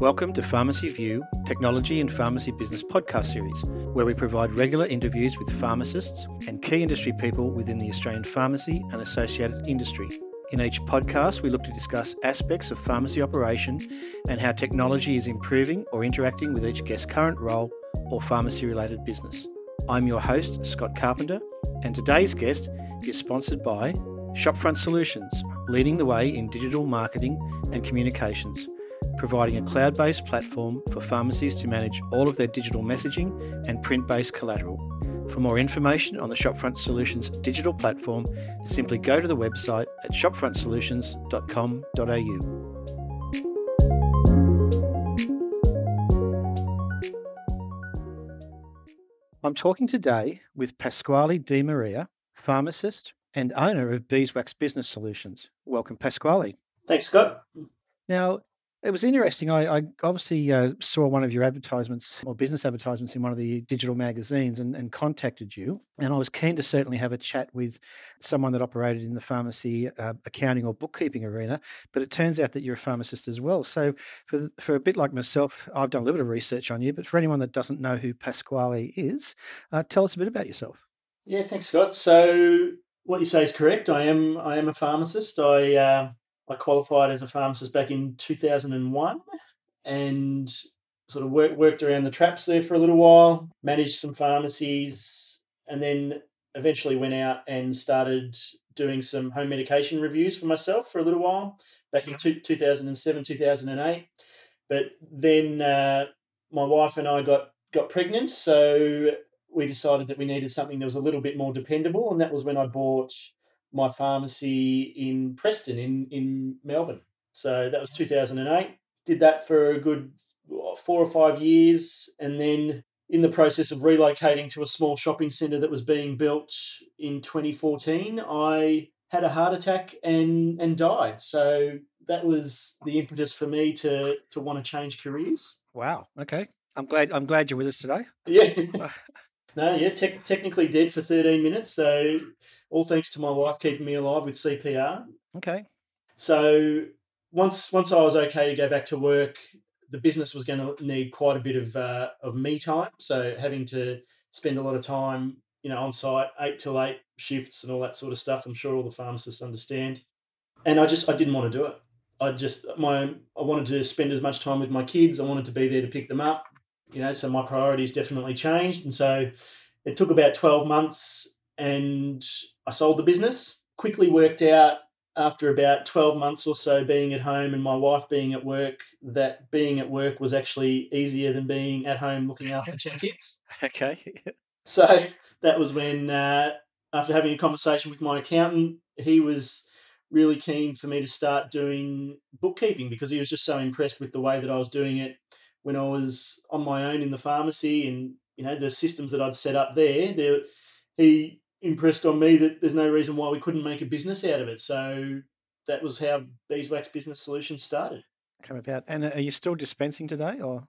Welcome to Pharmacy View, Technology and Pharmacy Business podcast series, where we provide regular interviews with pharmacists and key industry people within the Australian pharmacy and associated industry. In each podcast, we look to discuss aspects of pharmacy operation and how technology is improving or interacting with each guest's current role or pharmacy related business. I'm your host, Scott Carpenter, and today's guest is sponsored by Shopfront Solutions, leading the way in digital marketing and communications providing a cloud based platform for pharmacies to manage all of their digital messaging and print based collateral. For more information on the Shopfront Solutions digital platform, simply go to the website at shopfrontsolutions.com.au. I'm talking today with Pasquale Di Maria, pharmacist and owner of Beeswax Business Solutions. Welcome, Pasquale. Thanks, Scott. Now, it was interesting. I, I obviously uh, saw one of your advertisements or business advertisements in one of the digital magazines and, and, contacted you. And I was keen to certainly have a chat with someone that operated in the pharmacy, uh, accounting, or bookkeeping arena. But it turns out that you're a pharmacist as well. So, for, for a bit like myself, I've done a little bit of research on you. But for anyone that doesn't know who Pasquale is, uh, tell us a bit about yourself. Yeah, thanks, Scott. So, what you say is correct. I am I am a pharmacist. I uh, I qualified as a pharmacist back in 2001 and sort of work, worked around the traps there for a little while, managed some pharmacies, and then eventually went out and started doing some home medication reviews for myself for a little while back in two, 2007, 2008. But then uh, my wife and I got, got pregnant, so we decided that we needed something that was a little bit more dependable, and that was when I bought my pharmacy in Preston in in Melbourne. So that was 2008. Did that for a good four or five years, and then in the process of relocating to a small shopping centre that was being built in 2014, I had a heart attack and and died. So that was the impetus for me to to want to change careers. Wow. Okay. I'm glad I'm glad you're with us today. Yeah. Ah. No, yeah, te- technically dead for 13 minutes. So, all thanks to my wife keeping me alive with CPR. Okay. So, once once I was okay to go back to work, the business was going to need quite a bit of uh, of me time. So, having to spend a lot of time, you know, on site, eight till eight shifts and all that sort of stuff. I'm sure all the pharmacists understand. And I just I didn't want to do it. I just my I wanted to spend as much time with my kids. I wanted to be there to pick them up you know, so my priorities definitely changed. And so it took about 12 months and I sold the business. Quickly worked out after about 12 months or so being at home and my wife being at work that being at work was actually easier than being at home looking after two kids. Okay. so that was when, uh, after having a conversation with my accountant, he was really keen for me to start doing bookkeeping because he was just so impressed with the way that I was doing it when I was on my own in the pharmacy and you know the systems that I'd set up there, there he impressed on me that there's no reason why we couldn't make a business out of it. So that was how Beeswax Business Solutions started. Come about. And are you still dispensing today, or?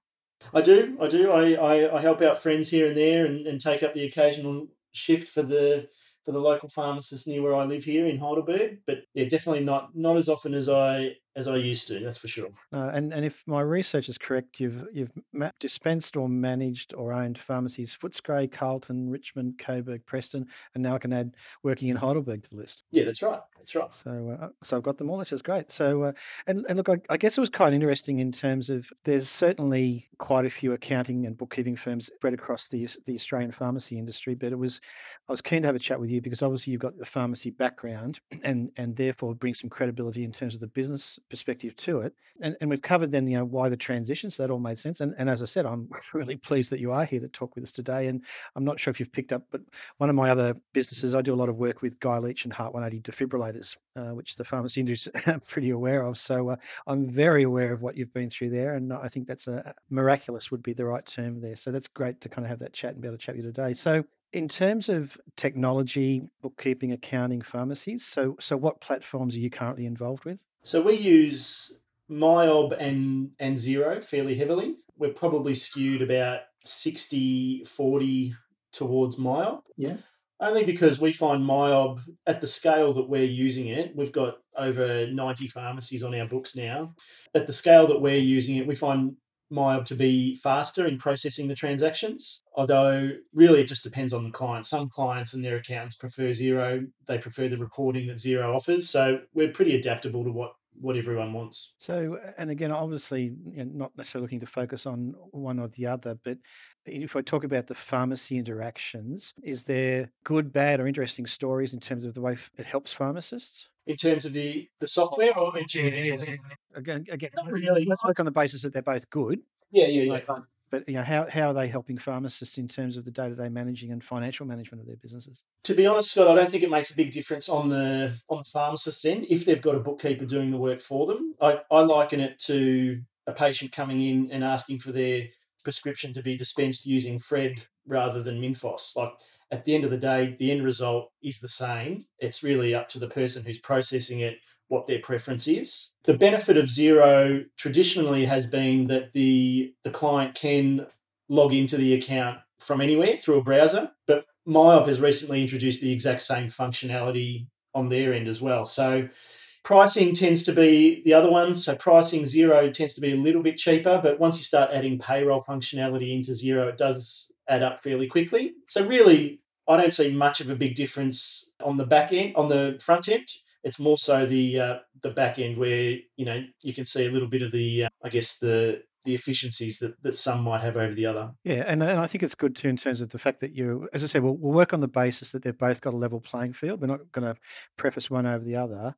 I do. I do. I, I, I help out friends here and there, and, and take up the occasional shift for the for the local pharmacist near where I live here in Heidelberg. But yeah, definitely not not as often as I as I used to. That's for sure. Uh, and and if my research is correct, you've you've dispensed or managed or owned pharmacies Footscray, Carlton, Richmond, Coburg, Preston, and now I can add working in Heidelberg to the list. Yeah, that's right. That's right. So uh, so I've got them all, which is great. So uh, and and look, I, I, guess it was quite interesting in terms of there's certainly quite a few accounting and bookkeeping firms spread across the the Australian pharmacy industry, but it was I was keen to have a chat with you because obviously you've got the pharmacy background and and therefore bring some credibility in terms of the business perspective to it. And, and we've covered then, you know, why the transition. So that all made sense. And, and as I said, I'm really pleased that you are here to talk with us today. And I'm not sure if you've picked up, but one of my other businesses, I do a lot of work with Guy Leach and Heart 180 defibrillators, uh, which the pharmacy industry is pretty aware of. So uh, I'm very aware of what you've been through there. And I think that's a miraculous would be the right term there. So that's great to kind of have that chat and be able to chat with you today. So in terms of technology, bookkeeping, accounting, pharmacies, so so what platforms are you currently involved with? So we use MYOB and, and Xero fairly heavily. We're probably skewed about 60 40 towards MYOB. Yeah. Only because we find MYOB at the scale that we're using it, we've got over 90 pharmacies on our books now. At the scale that we're using it, we find MYOB to be faster in processing the transactions, although really it just depends on the client. Some clients and their accountants prefer Xero. they prefer the reporting that Xero offers. So we're pretty adaptable to what what everyone wants. So, and again, obviously, you know, not necessarily looking to focus on one or the other, but if I talk about the pharmacy interactions, is there good, bad, or interesting stories in terms of the way it helps pharmacists? In terms of the, the software or again, again, not really. Let's work on the basis that they're both good. Yeah, yeah, yeah. But, but you know, how, how are they helping pharmacists in terms of the day to day managing and financial management of their businesses? To be honest, Scott, I don't think it makes a big difference on the on the pharmacist's end if they've got a bookkeeper doing the work for them. I, I liken it to a patient coming in and asking for their prescription to be dispensed using Fred rather than Minfos. Like at the end of the day, the end result is the same. It's really up to the person who's processing it what their preference is. The benefit of Xero traditionally has been that the the client can log into the account from anywhere through a browser, but MYOB has recently introduced the exact same functionality on their end as well. So pricing tends to be the other one. So pricing Xero tends to be a little bit cheaper, but once you start adding payroll functionality into Xero, it does add up fairly quickly. So really, I don't see much of a big difference on the back end, on the front end. It's more so the uh, the back end where you know you can see a little bit of the uh, I guess the the efficiencies that, that some might have over the other. Yeah, and, and I think it's good too in terms of the fact that you, as I said, we'll, we'll work on the basis that they've both got a level playing field. We're not going to preface one over the other,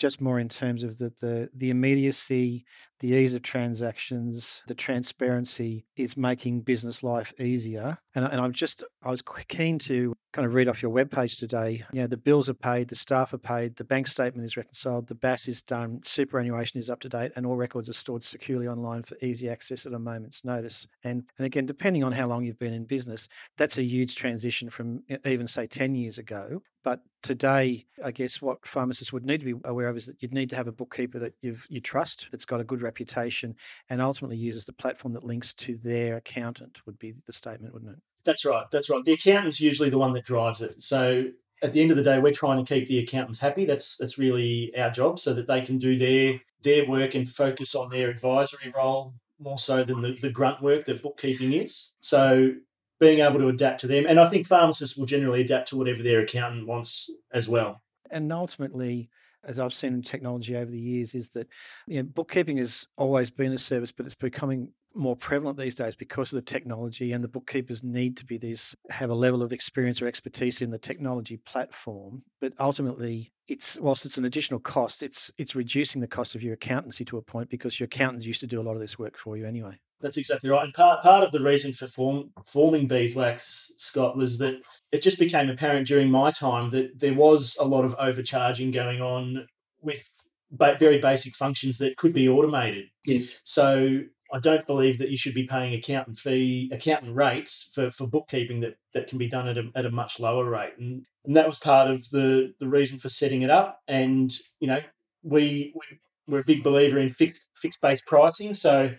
just more in terms of the, the the immediacy, the ease of transactions, the transparency is making business life easier. And, and I'm just I was keen to kind of read off your webpage today. You know, the bills are paid, the staff are paid, the bank statement is reconciled, the BAS is done, superannuation is up to date, and all records are stored securely online for easy access at a moment's notice. And and again, depending on how long you've been in business, that's a huge transition from even say 10 years ago. But today, I guess what pharmacists would need to be aware of is that you'd need to have a bookkeeper that you've you trust, that's got a good reputation, and ultimately uses the platform that links to their accountant. Would be the statement, wouldn't it? That's right. That's right. The accountant's usually the one that drives it. So at the end of the day, we're trying to keep the accountants happy. That's that's really our job, so that they can do their their work and focus on their advisory role more so than the, the grunt work that bookkeeping is. So being able to adapt to them, and I think pharmacists will generally adapt to whatever their accountant wants as well. And ultimately, as I've seen in technology over the years, is that you know, bookkeeping has always been a service, but it's becoming more prevalent these days because of the technology and the bookkeepers need to be these have a level of experience or expertise in the technology platform. But ultimately it's whilst it's an additional cost it's it's reducing the cost of your accountancy to a point because your accountants used to do a lot of this work for you anyway that's exactly right. And part part of the reason for form, forming beeswax, Scott, was that it just became apparent during my time that there was a lot of overcharging going on with ba- very basic functions that could be automated. Yes. So I don't believe that you should be paying accountant fee, accountant rates for, for bookkeeping that, that can be done at a, at a much lower rate. And, and that was part of the, the reason for setting it up. And, you know, we, we, we're a big believer in fixed, fixed based pricing. So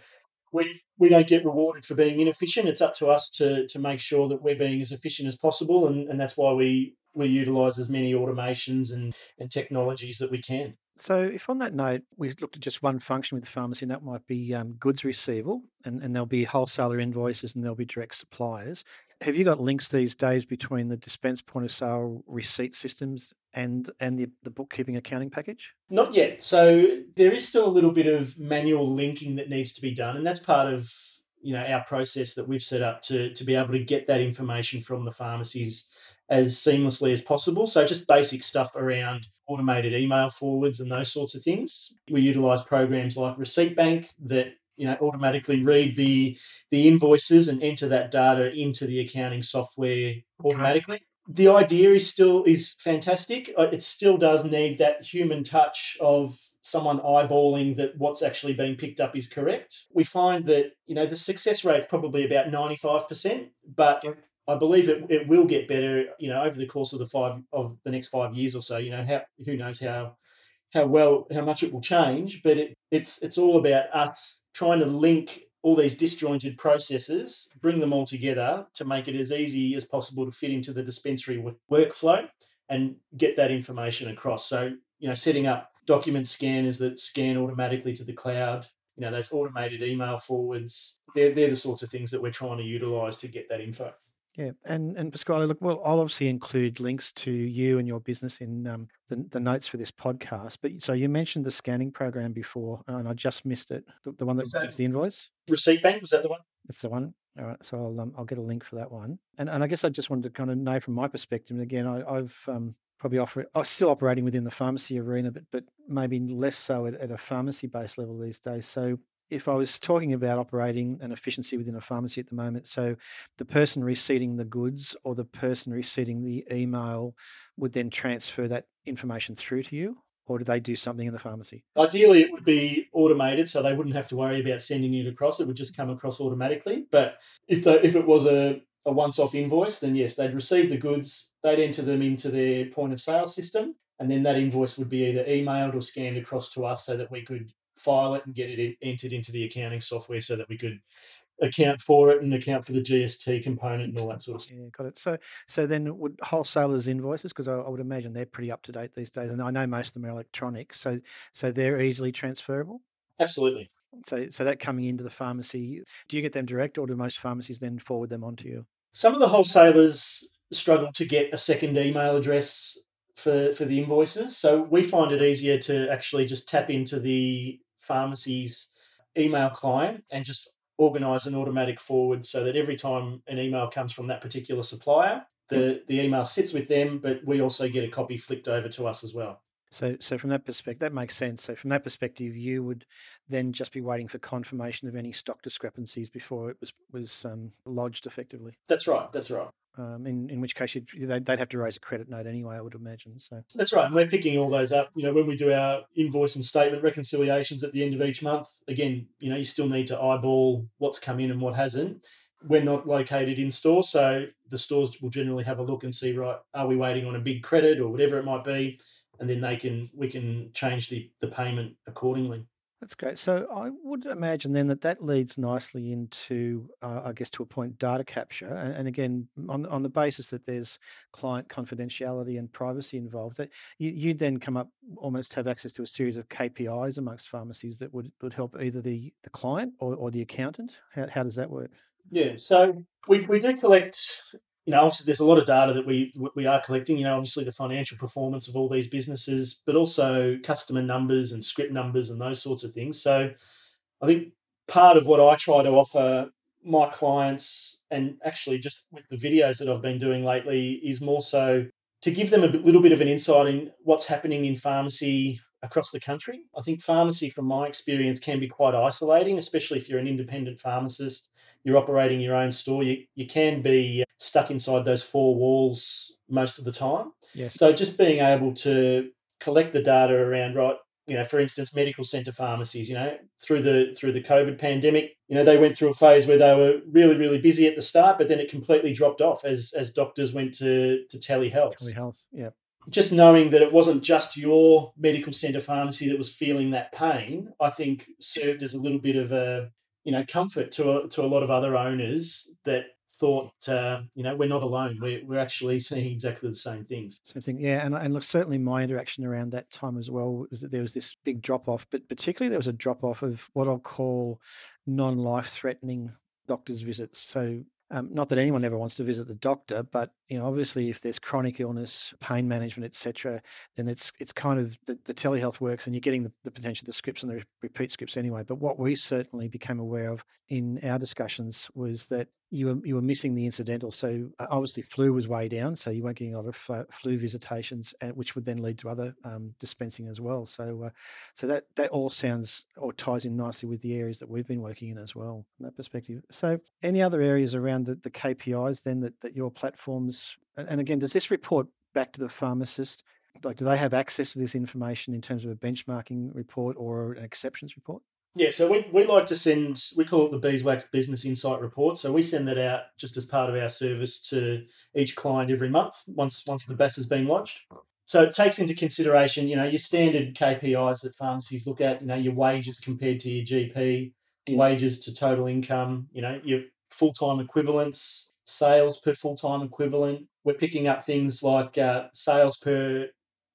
we, we don't get rewarded for being inefficient. It's up to us to, to make sure that we're being as efficient as possible. And, and that's why we, we utilize as many automations and, and technologies that we can. So, if on that note, we've looked at just one function with the pharmacy, and that might be um, goods receivable, and, and there'll be wholesaler invoices and there'll be direct suppliers. Have you got links these days between the dispense point of sale receipt systems and and the, the bookkeeping accounting package? Not yet. So there is still a little bit of manual linking that needs to be done, and that's part of you know our process that we've set up to to be able to get that information from the pharmacies as seamlessly as possible. So just basic stuff around automated email forwards and those sorts of things. We utilize programs like Receipt Bank that you know automatically read the the invoices and enter that data into the accounting software automatically. The idea is still is fantastic. Uh, it still does need that human touch of someone eyeballing that what's actually being picked up is correct. We find that you know the success rate is probably about ninety five percent, but I believe it, it will get better, you know, over the course of the five of the next five years or so. You know, how who knows how how well how much it will change, but it, it's it's all about us trying to link all these disjointed processes, bring them all together to make it as easy as possible to fit into the dispensary workflow and get that information across. So, you know, setting up document scanners that scan automatically to the cloud. You know, those automated email forwards. They're they're the sorts of things that we're trying to utilise to get that info. Yeah, and and Pasquale, look, well, I'll obviously include links to you and your business in um, the, the notes for this podcast. But so you mentioned the scanning program before, and I just missed it. The, the one that the invoice. Receipt Bank was that the one? That's the one. All right, so I'll um, I'll get a link for that one. And and I guess I just wanted to kind of know from my perspective. And again, I, I've um, probably offer I'm still operating within the pharmacy arena, but but maybe less so at, at a pharmacy based level these days. So if I was talking about operating an efficiency within a pharmacy at the moment, so the person receiving the goods or the person receiving the email would then transfer that information through to you, or do they do something in the pharmacy? Ideally, it would be automated, so they wouldn't have to worry about sending it across. It would just come across automatically. But if the, if it was a, a once off invoice, then yes, they'd receive the goods, they'd enter them into their point of sale system, and then that invoice would be either emailed or scanned across to us so that we could file it and get it in- entered into the accounting software so that we could account for it and account for the GST component and all that sort of stuff. Yeah, got it. So, so then would wholesalers invoices because I, I would imagine they're pretty up to date these days, and I know most of them are electronic, so so they're easily transferable. Absolutely. So, so that coming into the pharmacy, do you get them direct, or do most pharmacies then forward them on to you? Some of the wholesalers struggle to get a second email address for, for the invoices. So we find it easier to actually just tap into the pharmacy's email client and just organize an automatic forward so that every time an email comes from that particular supplier, the, hmm. the email sits with them, but we also get a copy flicked over to us as well. So, so from that perspective, that makes sense. So, from that perspective, you would then just be waiting for confirmation of any stock discrepancies before it was was um, lodged effectively. That's right. That's right. Um, in in which case, you'd, they'd, they'd have to raise a credit note anyway. I would imagine. So, That's right. And we're picking all those up. You know, when we do our invoice and statement reconciliations at the end of each month, again, you know, you still need to eyeball what's come in and what hasn't. We're not located in store, so the stores will generally have a look and see, right, are we waiting on a big credit or whatever it might be? And then they can we can change the, the payment accordingly. That's great. So I would imagine then that that leads nicely into, uh, I guess, to a point, data capture, and, and again, on on the basis that there's client confidentiality and privacy involved, that you you then come up almost have access to a series of KPIs amongst pharmacies that would would help either the the client or, or the accountant. How how does that work? Yeah, so we, we do collect, you know, obviously there's a lot of data that we we are collecting, you know, obviously the financial performance of all these businesses, but also customer numbers and script numbers and those sorts of things. So I think part of what I try to offer my clients and actually just with the videos that I've been doing lately is more so to give them a little bit of an insight in what's happening in pharmacy across the country. I think pharmacy, from my experience, can be quite isolating, especially if you're an independent pharmacist. You're operating your own store. You, you can be uh, stuck inside those four walls most of the time. Yes. So just being able to collect the data around right, you know, for instance, medical center pharmacies, you know, through the through the COVID pandemic, you know, they went through a phase where they were really really busy at the start, but then it completely dropped off as as doctors went to to telehealth. Telehealth. Yeah. Just knowing that it wasn't just your medical center pharmacy that was feeling that pain, I think served as a little bit of a you know comfort to a, to a lot of other owners that thought uh, you know we're not alone. We're we're actually seeing exactly the same things. Same thing, yeah, and and look, certainly my interaction around that time as well was that there was this big drop off, but particularly there was a drop off of what I'll call non life threatening doctor's visits. So, um, not that anyone ever wants to visit the doctor, but you know, obviously, if there's chronic illness, pain management, etc., then it's it's kind of the, the telehealth works, and you're getting the, the potential the scripts and the repeat scripts anyway. But what we certainly became aware of in our discussions was that you were you were missing the incidental. So uh, obviously, flu was way down, so you weren't getting a lot of flu, visitations, and which would then lead to other um, dispensing as well. So, uh, so that that all sounds or ties in nicely with the areas that we've been working in as well from that perspective. So, any other areas around the, the KPIs then that that your platforms and again, does this report back to the pharmacist? Like, do they have access to this information in terms of a benchmarking report or an exceptions report? Yeah, so we, we like to send, we call it the Beeswax Business Insight Report. So we send that out just as part of our service to each client every month once once the BAS has been lodged. So it takes into consideration, you know, your standard KPIs that pharmacies look at, you know, your wages compared to your GP, wages to total income, you know, your full time equivalents, sales per full time equivalent. We're picking up things like uh, sales per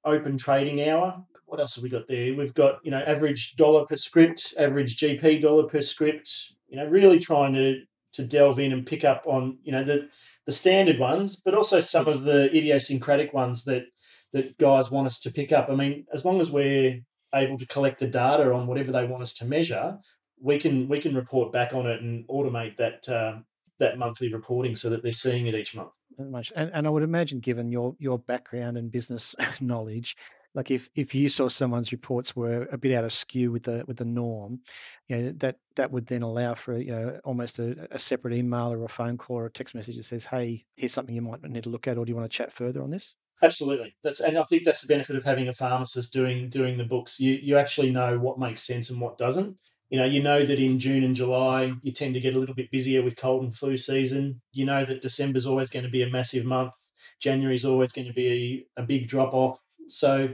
open trading hour what else have we got there? We've got you know average dollar per script, average GP dollar per script. You know, really trying to to delve in and pick up on you know the the standard ones, but also some of the idiosyncratic ones that that guys want us to pick up. I mean, as long as we're able to collect the data on whatever they want us to measure, we can we can report back on it and automate that uh, that monthly reporting so that they're seeing it each month. And, and I would imagine, given your your background and business knowledge, like if if you saw someone's reports were a bit out of skew with the with the norm, you know that that would then allow for you know almost a, a separate email or a phone call or a text message that says, "Hey, here's something you might need to look at, or do you want to chat further on this?" Absolutely. That's and I think that's the benefit of having a pharmacist doing doing the books. You you actually know what makes sense and what doesn't. You know, you know that in June and July you tend to get a little bit busier with cold and flu season. You know that December's always going to be a massive month. January's always going to be a, a big drop off. So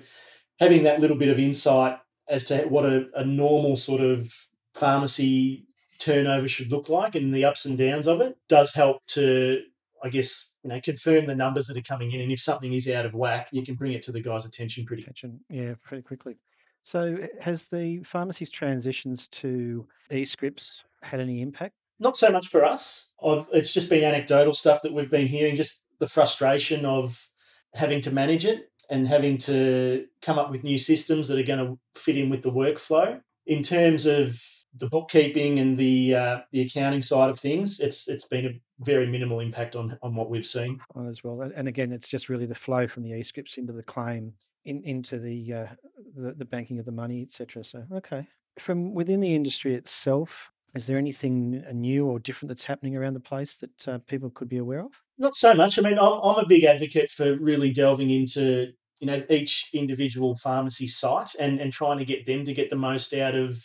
having that little bit of insight as to what a, a normal sort of pharmacy turnover should look like and the ups and downs of it does help to I guess you know, confirm the numbers that are coming in, and if something is out of whack, you can bring it to the guy's attention pretty. Attention, yeah, pretty quickly. So, has the pharmacy's transitions to e-scripts had any impact? Not so much for us. I've, it's just been anecdotal stuff that we've been hearing. Just the frustration of having to manage it and having to come up with new systems that are going to fit in with the workflow. In terms of the bookkeeping and the uh, the accounting side of things, it's it's been a very minimal impact on on what we've seen as well. And again, it's just really the flow from the e-scripts into the claim, in, into the, uh, the the banking of the money, etc. So okay, from within the industry itself, is there anything new or different that's happening around the place that uh, people could be aware of? Not so much. I mean, I'm, I'm a big advocate for really delving into you know each individual pharmacy site and and trying to get them to get the most out of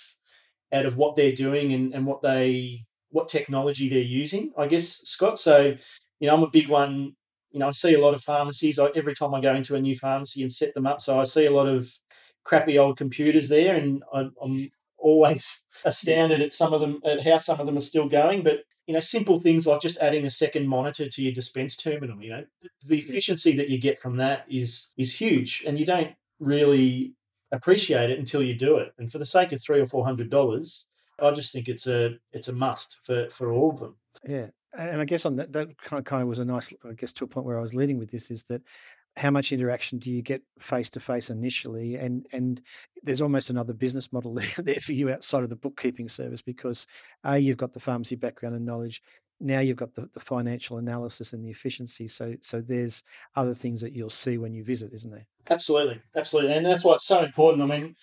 out of what they're doing and, and what they what technology they're using, I guess, Scott. So, you know, I'm a big one. You know, I see a lot of pharmacies. I, every time I go into a new pharmacy and set them up, so I see a lot of crappy old computers there, and I, I'm always astounded at some of them, at how some of them are still going. But you know, simple things like just adding a second monitor to your dispense terminal. You know, the efficiency that you get from that is is huge, and you don't really appreciate it until you do it. And for the sake of three or four hundred dollars, I just think it's a it's a must for for all of them. Yeah, and I guess on that that kind of kind of was a nice, I guess, to a point where I was leading with this is that how much interaction do you get face to face initially? And and there's almost another business model there, for you outside of the bookkeeping service because a you've got the pharmacy background and knowledge now you've got the, the financial analysis and the efficiency so so there's other things that you'll see when you visit isn't there? Absolutely absolutely and that's why it's so important. I mean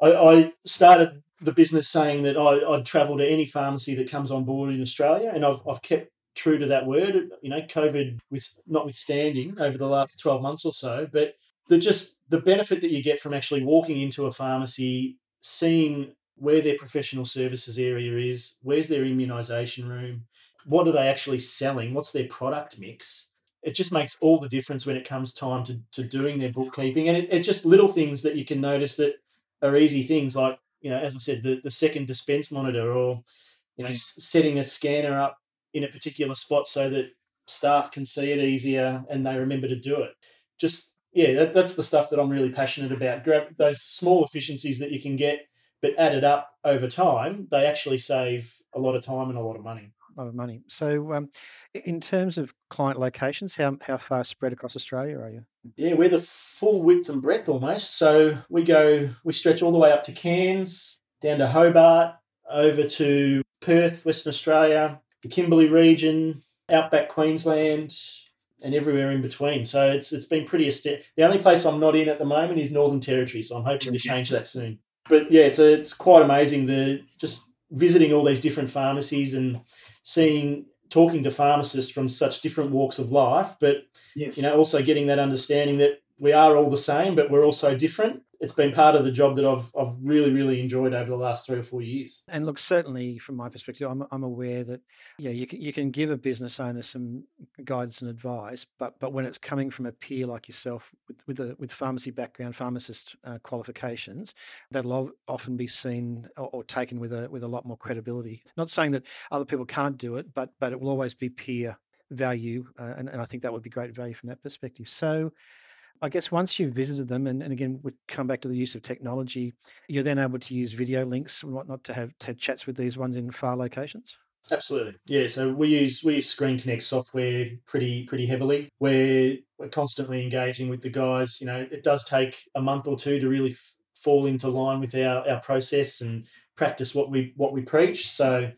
i, I started the business saying that I, would travel to any pharmacy that comes on board in Australia, and I've, I've kept true to that word. You know, COVID with notwithstanding over the last twelve months or so, but the just the benefit that you get from actually walking into a pharmacy, seeing where their professional services area is, where's their immunisation room, what are they actually selling, what's their product mix. It just makes all the difference when it comes time to, to doing their bookkeeping. And it, it just little things that you can notice that are easy things like you know, as I said, the, the second dispense monitor or, you know, setting a scanner up in a particular spot so that staff can see it easier and they remember to do it. Just, yeah, that, that's the stuff that I'm really passionate about. Grab those small efficiencies that you can get, but added up over time, they actually save a lot of time and a lot of money A lot of money. So, um, in terms of client locations, how how far spread across Australia are you? Yeah, we're the full width and breadth almost. So we go, we stretch all the way up to Cairns, down to Hobart, over to Perth, Western Australia, the Kimberley region, outback Queensland, and everywhere in between. So it's it's been pretty. Ast- the only place I'm not in at the moment is Northern Territory. So I'm hoping to change that soon. But yeah, it's a, it's quite amazing the just visiting all these different pharmacies and seeing talking to pharmacists from such different walks of life, but yes. you know, also getting that understanding that we are all the same, but we're also different it's been part of the job that I've I've really really enjoyed over the last three or four years. And look, certainly from my perspective, I'm I'm aware that yeah, you can, you can give a business owner some guidance and advice, but but when it's coming from a peer like yourself with with a with pharmacy background, pharmacist uh, qualifications, that'll often be seen or, or, taken with a with a lot more credibility. Not saying that other people can't do it, but but it will always be peer value, uh, and, and I think that would be great value from that perspective. So I guess once you've visited them, and, and again, we come back to the use of technology, you're then able to use video links and whatnot to have, to have chats with these ones in far locations. Absolutely, yeah. So we use we use Screen Connect software pretty pretty heavily. We're we're constantly engaging with the guys. You know, it does take a month or two to really f- fall into line with our, our process and practice what we what we preach. So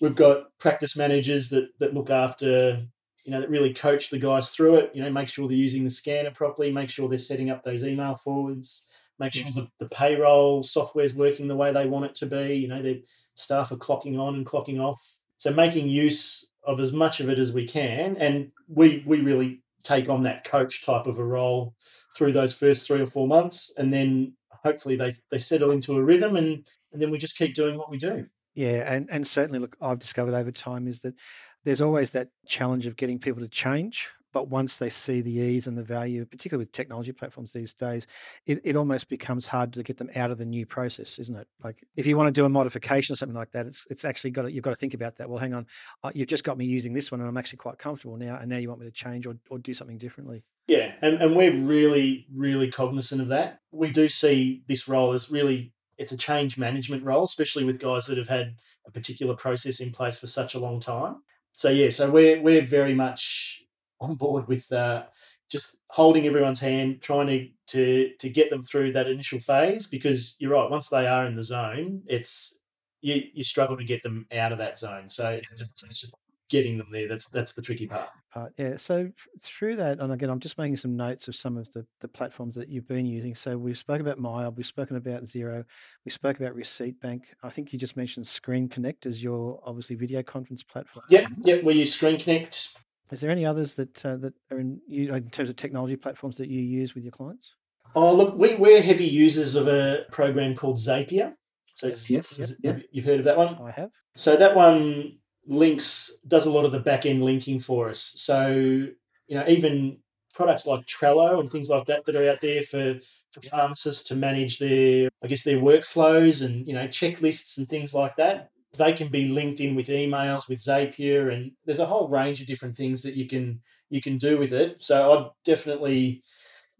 we've got practice managers that that look after you know that really coach the guys through it. You know, make sure they're using the scanner properly, make sure they're setting up those email forwards, make sure the, the payroll software is working the way they want it to be. You know, their staff are clocking on and clocking off. So making use of as much of it as we can, and we we really take on that coach type of a role through those first three or four months, and then hopefully they they settle into a rhythm and and then we just keep doing what we do. Yeah, and and certainly, look, I've discovered over time is that there's always that challenge of getting people to change. But once they see the ease and the value, particularly with technology platforms these days, it, it almost becomes hard to get them out of the new process, isn't it? Like if you want to do a modification or something like that, it's it's actually got to, you've got to think about that. Well, hang on, uh, you've just got me using this one, and I'm actually quite comfortable now, and now you want me to change or, or do something differently. Yeah, and, and we're really, really cognizant of that. We do see this role as really it's a change management role, especially with guys that have had a particular process in place for such a long time. So yeah, so we're we're very much on board with uh, just holding everyone's hand, trying to, to to get them through that initial phase. Because you're right, once they are in the zone, it's you you struggle to get them out of that zone. So it's just, it's just getting them there. That's that's the tricky part. Part yeah. So through that, and again, I'm just making some notes of some of the, the platforms that you've been using. So we've spoken about MYOB, we've spoken about Xero, we spoke about Receipt Bank. I think you just mentioned Screen Connect as your obviously video conference platform. Yeah, yeah. We use Screen Connect. Is there any others that uh, that are in you in terms of technology platforms that you use with your clients? Oh, look, we, we're heavy users of a program called Zapier. So yes, yes, yep. you've heard of that one? I have. So that one links does a lot of the back end linking for us. So you know even products like Trello and things like that that are out there for for pharmacists to manage their I guess their workflows and you know checklists and things like that. They can be linked in with emails with Zapier and there's a whole range of different things that you can you can do with it. So I'd definitely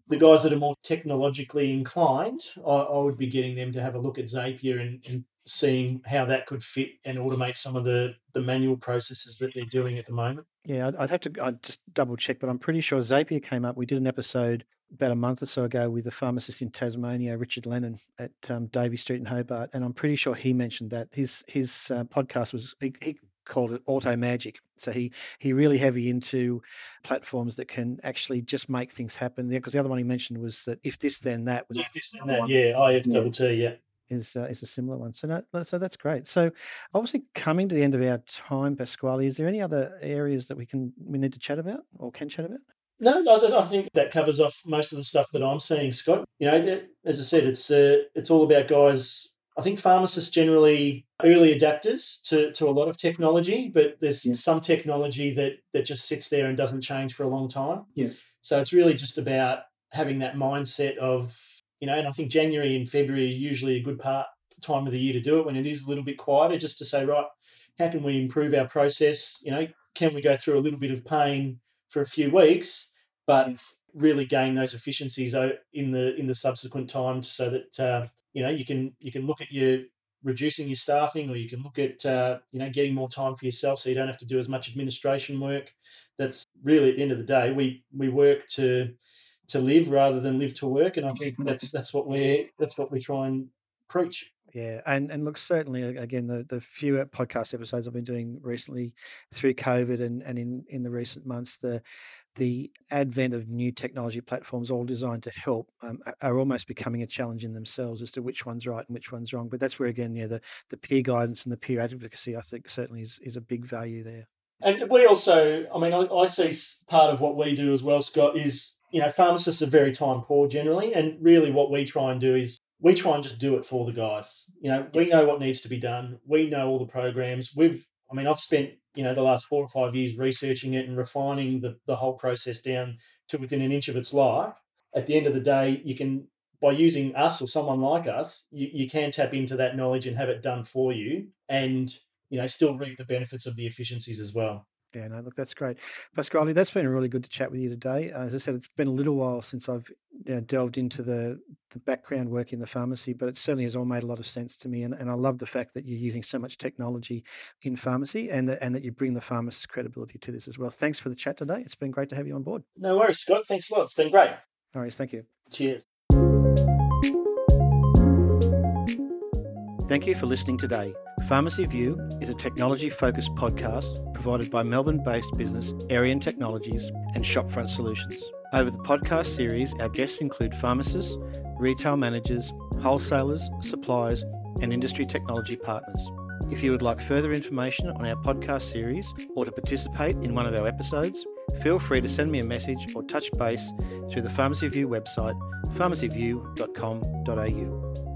the guys that are more technologically inclined, I, I, would be getting them to have a look at Zapier and, and seeing how that could fit and automate some of the the manual processes that they're doing at the moment. Yeah, I'd, I'd have to I'd just double check, but I'm pretty sure Zapier came up. We did an episode about a month or so ago with a pharmacist in Tasmania, Richard Lennon at um, Davey Street in Hobart, and I'm pretty sure he mentioned that his his uh, podcast was he, he called it auto magic so he he really heavy into platforms that can actually just make things happen because the other one he mentioned was that if this then that was if this then that yeah if double t yeah is uh, is a similar one. So no, so that's great. So obviously coming to the end of our time, Pasquale, is there any other areas that we can we need to chat about or can chat about? No, I think that covers off most of the stuff that I'm seeing, Scott. You know, as I said, it's uh, it's all about guys. I think pharmacists generally early adapters to, to a lot of technology, but there's yes. some technology that that just sits there and doesn't change for a long time. Yes. So it's really just about having that mindset of you know, and I think January and February are usually a good part time of the year to do it when it is a little bit quieter, just to say, right, how can we improve our process? You know, can we go through a little bit of pain for a few weeks, but yes. really gain those efficiencies in the in the subsequent times, so that uh, you know you can you can look at your reducing your staffing, or you can look at uh, you know getting more time for yourself, so you don't have to do as much administration work. That's really at the end of the day, we we work to to live rather than live to work. And I think that's that's what we that's what we try and preach. Yeah, and and look, certainly again, the the few podcast episodes I've been doing recently through COVID and and in in the recent months, the the advent of new technology platforms, all designed to help, um, are almost becoming a challenge in themselves as to which one's right and which one's wrong. But that's where again, yeah, the the peer guidance and the peer advocacy, I think, certainly is is a big value there. And we also, I mean, I, I see part of what we do as well, Scott, is you know, pharmacists are very time poor generally, and really what we try and do is we try and just do it for the guys. You know, we know what needs to be done. We know all the programs. We've, I mean, I've spent you know the last four or five years researching it and refining the the whole process down to within an inch of its life. At the end of the day, you can by using us or someone like us, you, you can tap into that knowledge and have it done for you, and you know still reap the benefits of the efficiencies as well. Yeah, no, look, that's great. Pasquale, that's been really good to chat with you today. Uh, as I said, it's been a little while since I've you know, delved into the, the background work in the pharmacy, but it certainly has all made a lot of sense to me. And, and I love the fact that you're using so much technology in pharmacy and, that and that you bring the pharmacist credibility to this as well. Thanks for the chat today. It's been great to have you on board. No worries, Scott. Thanks a lot. It's been great. All right, thank you. Cheers. Thank you for listening today. Pharmacy View is a technology focused podcast provided by Melbourne based business Arian Technologies and Shopfront Solutions. Over the podcast series, our guests include pharmacists, retail managers, wholesalers, suppliers, and industry technology partners. If you would like further information on our podcast series or to participate in one of our episodes, feel free to send me a message or touch base through the Pharmacy View website, pharmacyview.com.au.